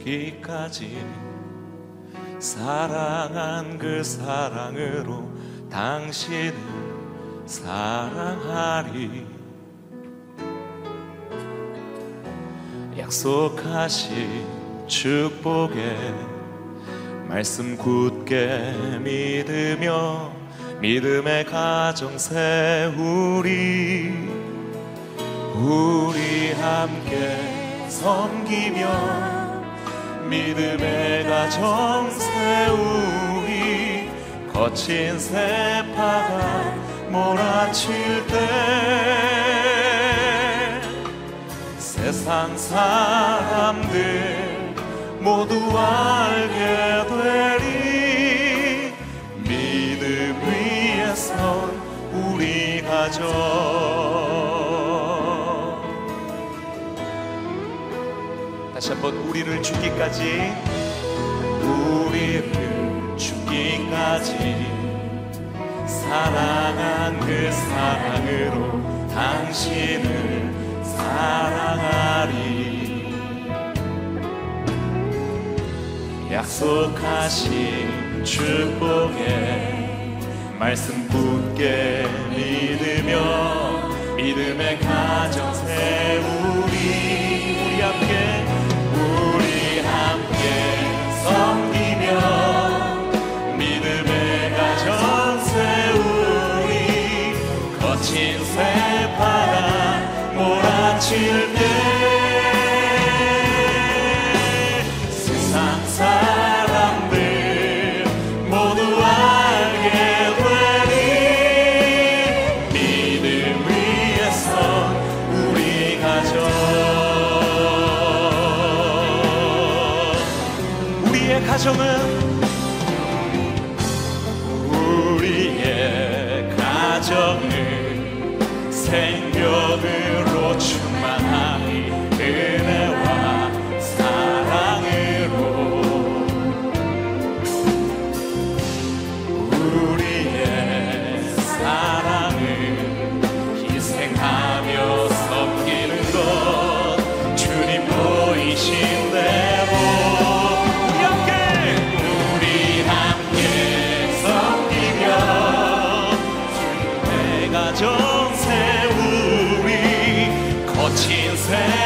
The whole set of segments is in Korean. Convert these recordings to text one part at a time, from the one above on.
죽기까지 사랑한 그 사랑으로 당신을 사랑하리. 약속하신 축복의 말씀 굳게 믿으며 믿음의 가정 세우리. 우리 함께 섬기며 믿음의 가정 세우리 거친 세파가 몰아칠 때 세상 사람들 모두 알게 되리. 믿음 위에 선 우리 가정 한번 우리를 죽기까지. 우리를 죽기까지. 사랑한 그 사랑으로 당신을 사랑하리. 약속하신 축복의 말씀 굳게 믿으며 믿음의 가정 세우리. 우리 함께 거친 새바람 몰아칠 때 우 거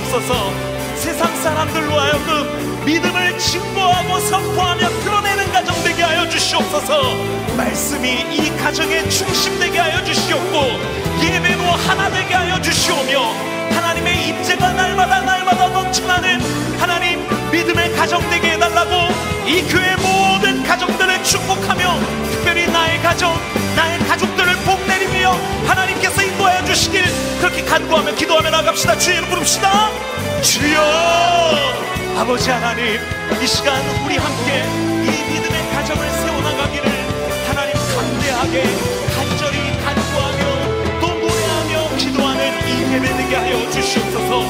주시옵소서. 세상 사람들로 하여금 믿음을 증거하고 선포하며 드러내는 가정 되게 하여 주시옵소서. 말씀이 이 가정의 중심 되게 하여 주시옵고 예배로 하나 되게 하여 주시오며 하나님의 입재가 날마다 날마다 넘쳐나는 하나님 믿음의 가정 되게 해달라고 이 교회 모든 가정들을 축복하며 특별히 나의 가정 나의 가족들을 복 내리며 하나님께서 간구하며 기도하며 나갑시다. 이름 부릅시다. 주여! 아버지 하나님 이 시간 우리 함께 이 믿음의 가정을 세워나가기를 하나님 담대하게 간절히 간구하며 또 노래하며 기도하는 이 예배 되게 하여 주시옵소서.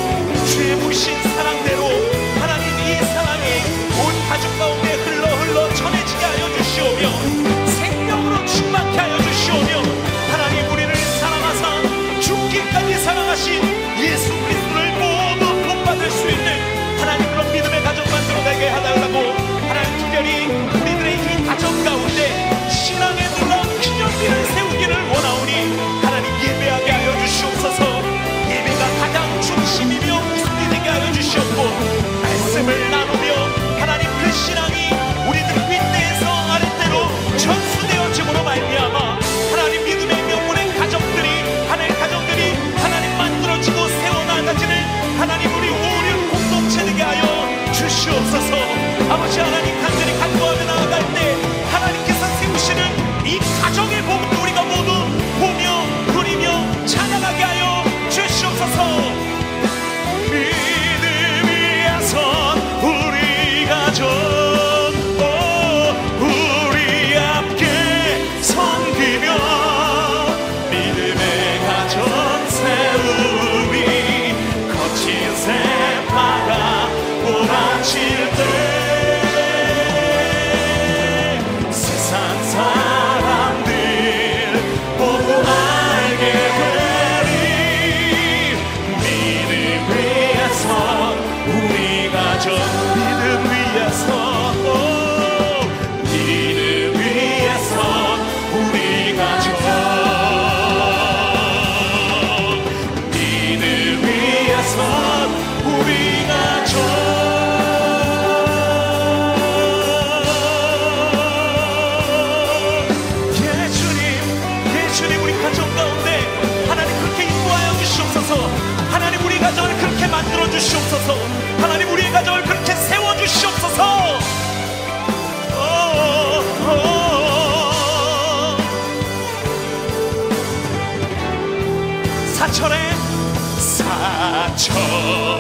주의 무신 사랑대로 하나님 이 사랑이 온 가족 가운데 흘러 흘러 전해지게 하여 주시오며 생명으로 충만케 하여 주시오며 하나님 다시 예수 그리스도를 모두 본받을 수 있는 하나님 그런 믿음의 가정 만들어 내게 하달라고 하나님 특별히 우리들의 이 가정과 Georgia. 城。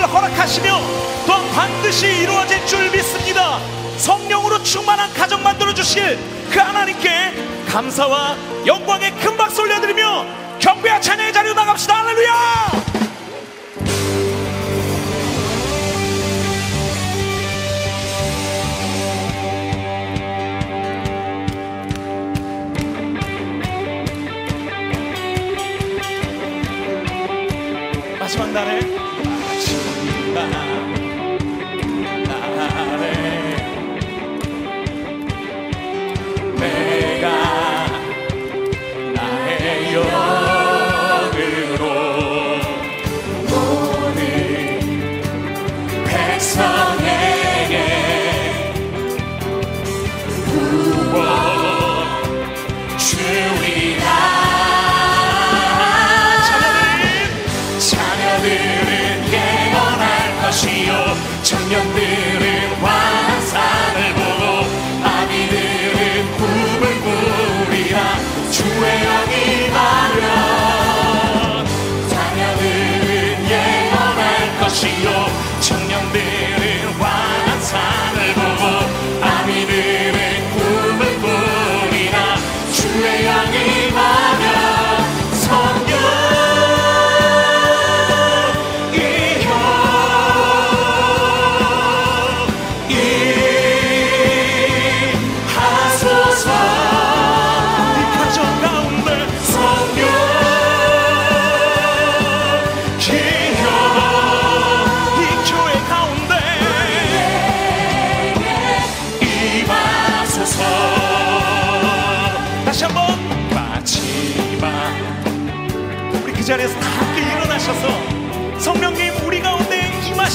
역사를 허락하시며 또한 반드시 이루어질 줄 믿습니다. 성령으로 충만한 가정 만들어 주실 그 하나님께 감사와 영광의 큰 박수 올려드리며 경배와 찬양의 자리로 나갑시다. 할렐루야!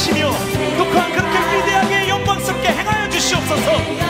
이루시며 또한 그렇게 위대하게 영광스럽게 행하여 주시옵소서.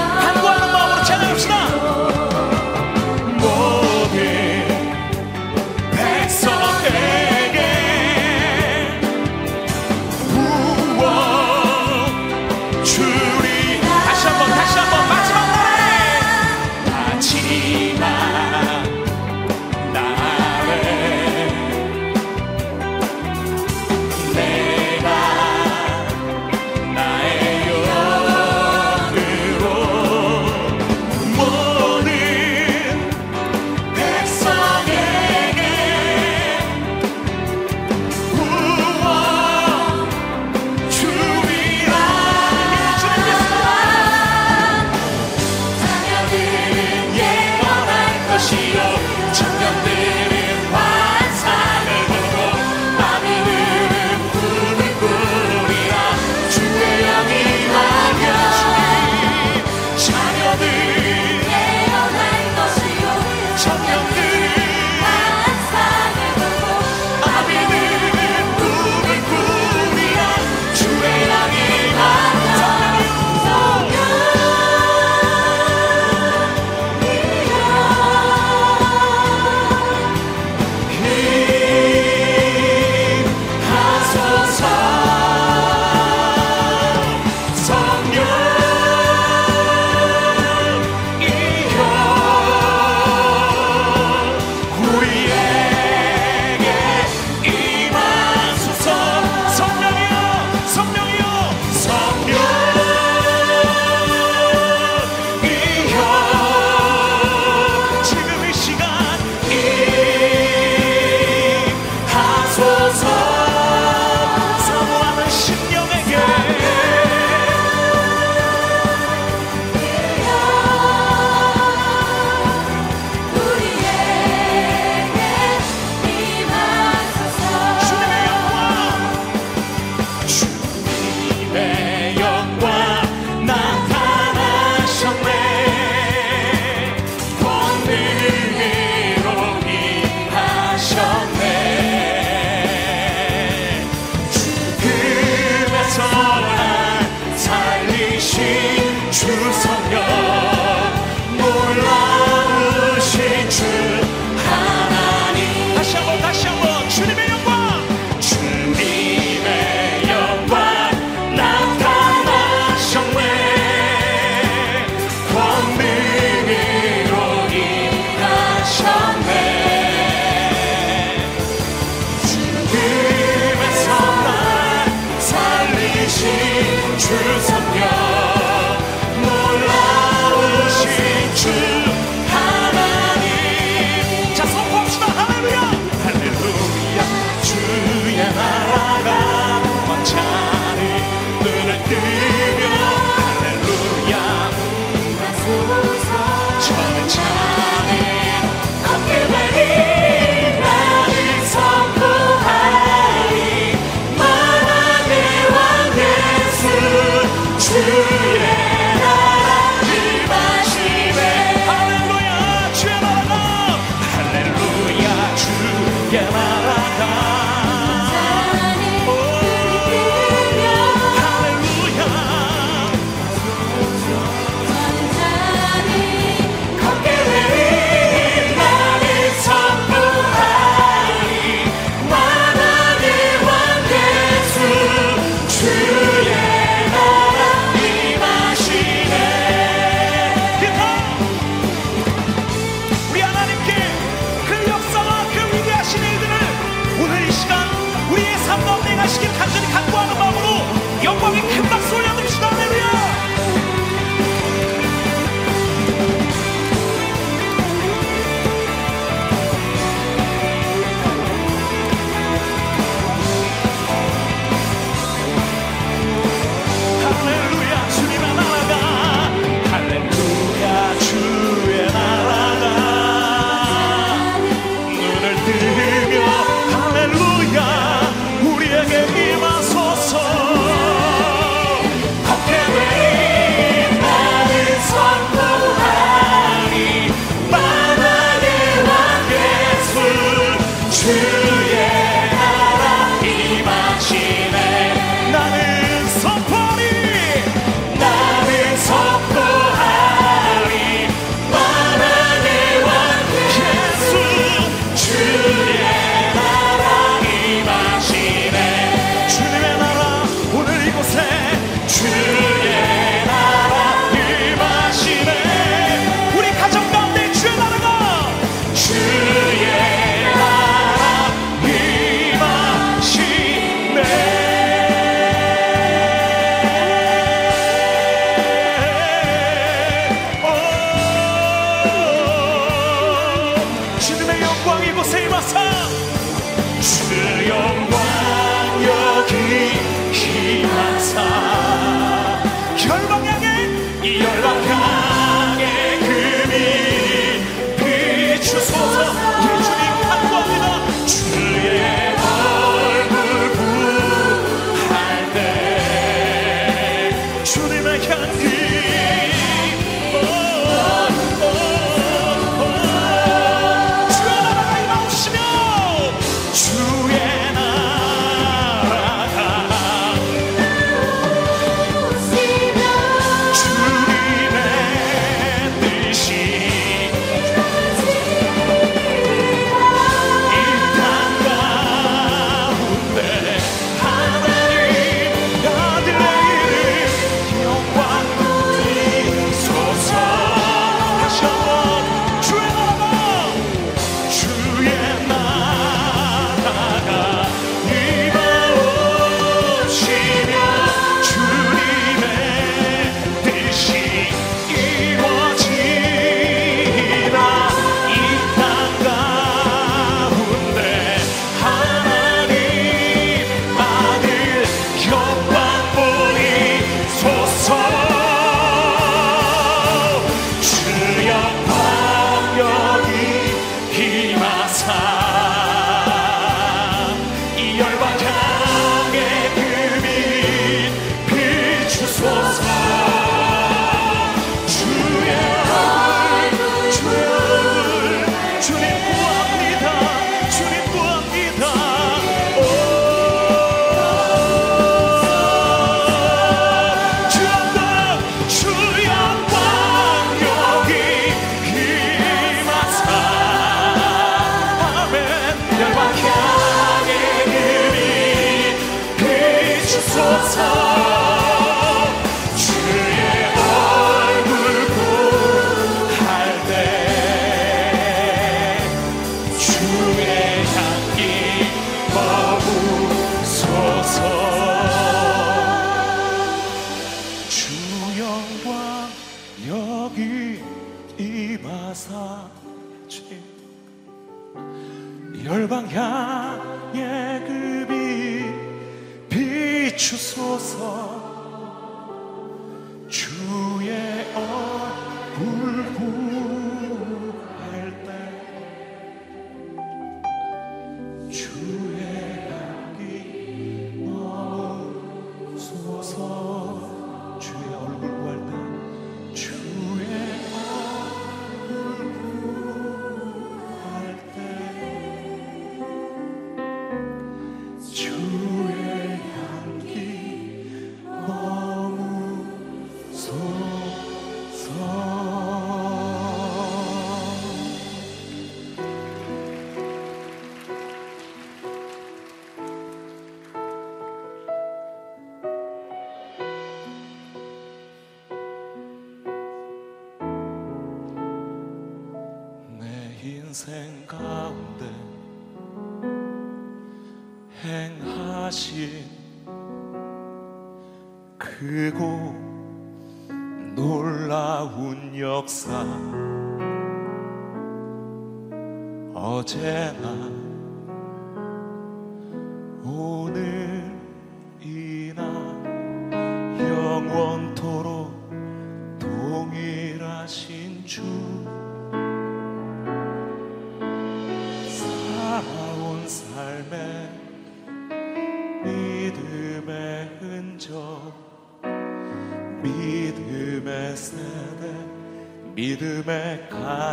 비추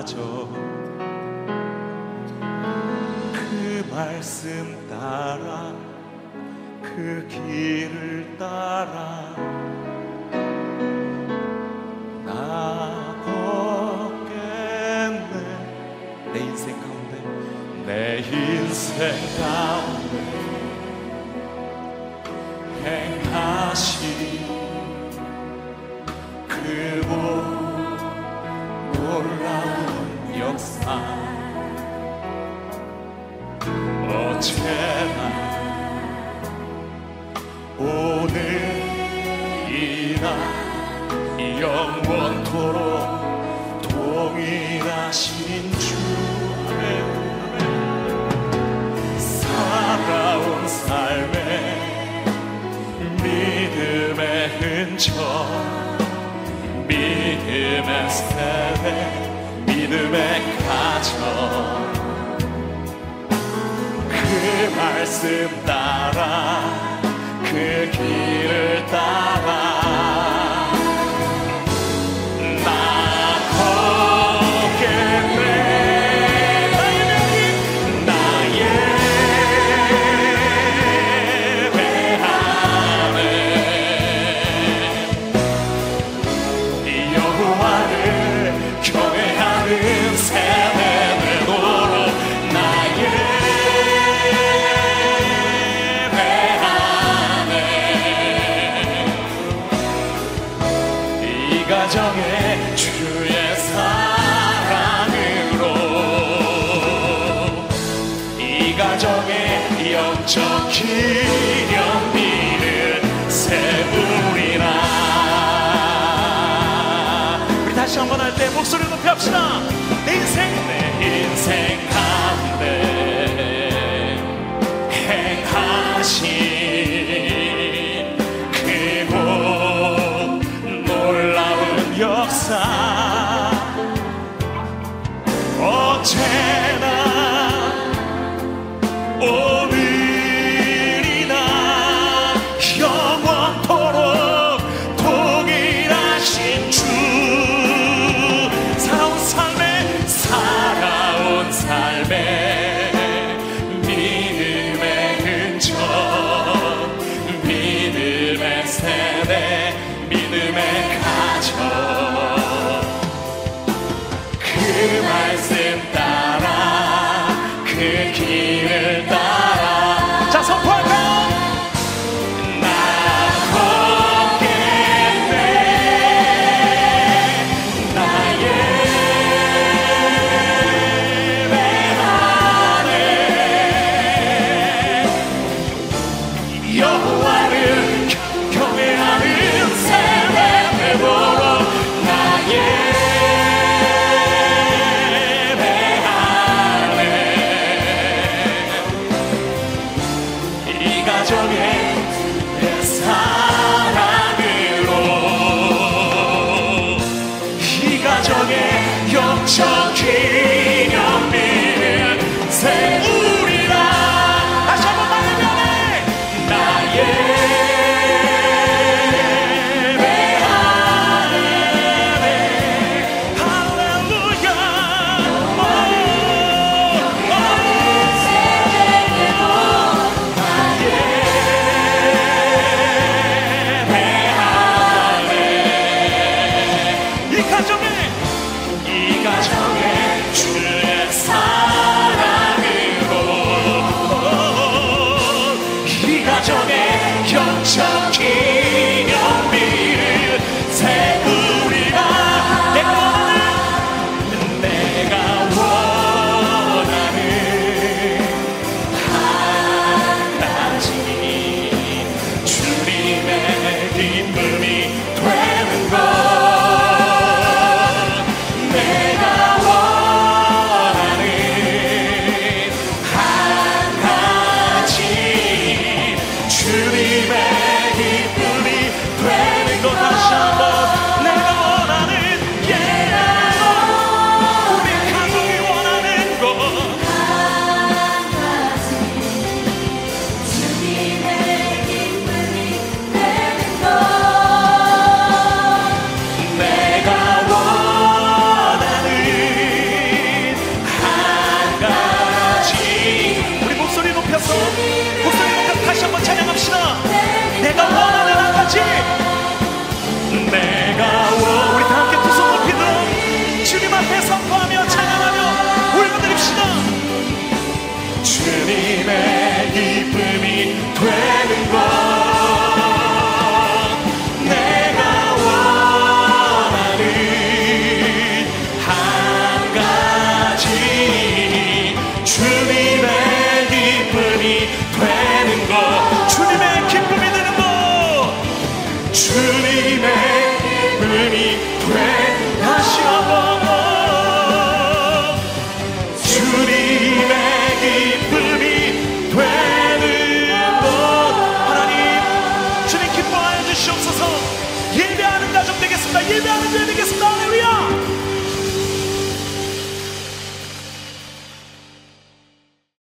빠져 그 말씀 따라 그 길을 따라 나 걷겠네. 내 인생 가운데 내 인생 가운데. 영원토록 동일하신 주의 살아온 삶의 믿음의 흔적 믿음의 세대 믿음의 가정. 그 말씀 따라 그 길을 따라 기념비는 세우리라. 우리 다시 한번 할 때 목소리 높여 합시다. 내 인생. 내 인생 向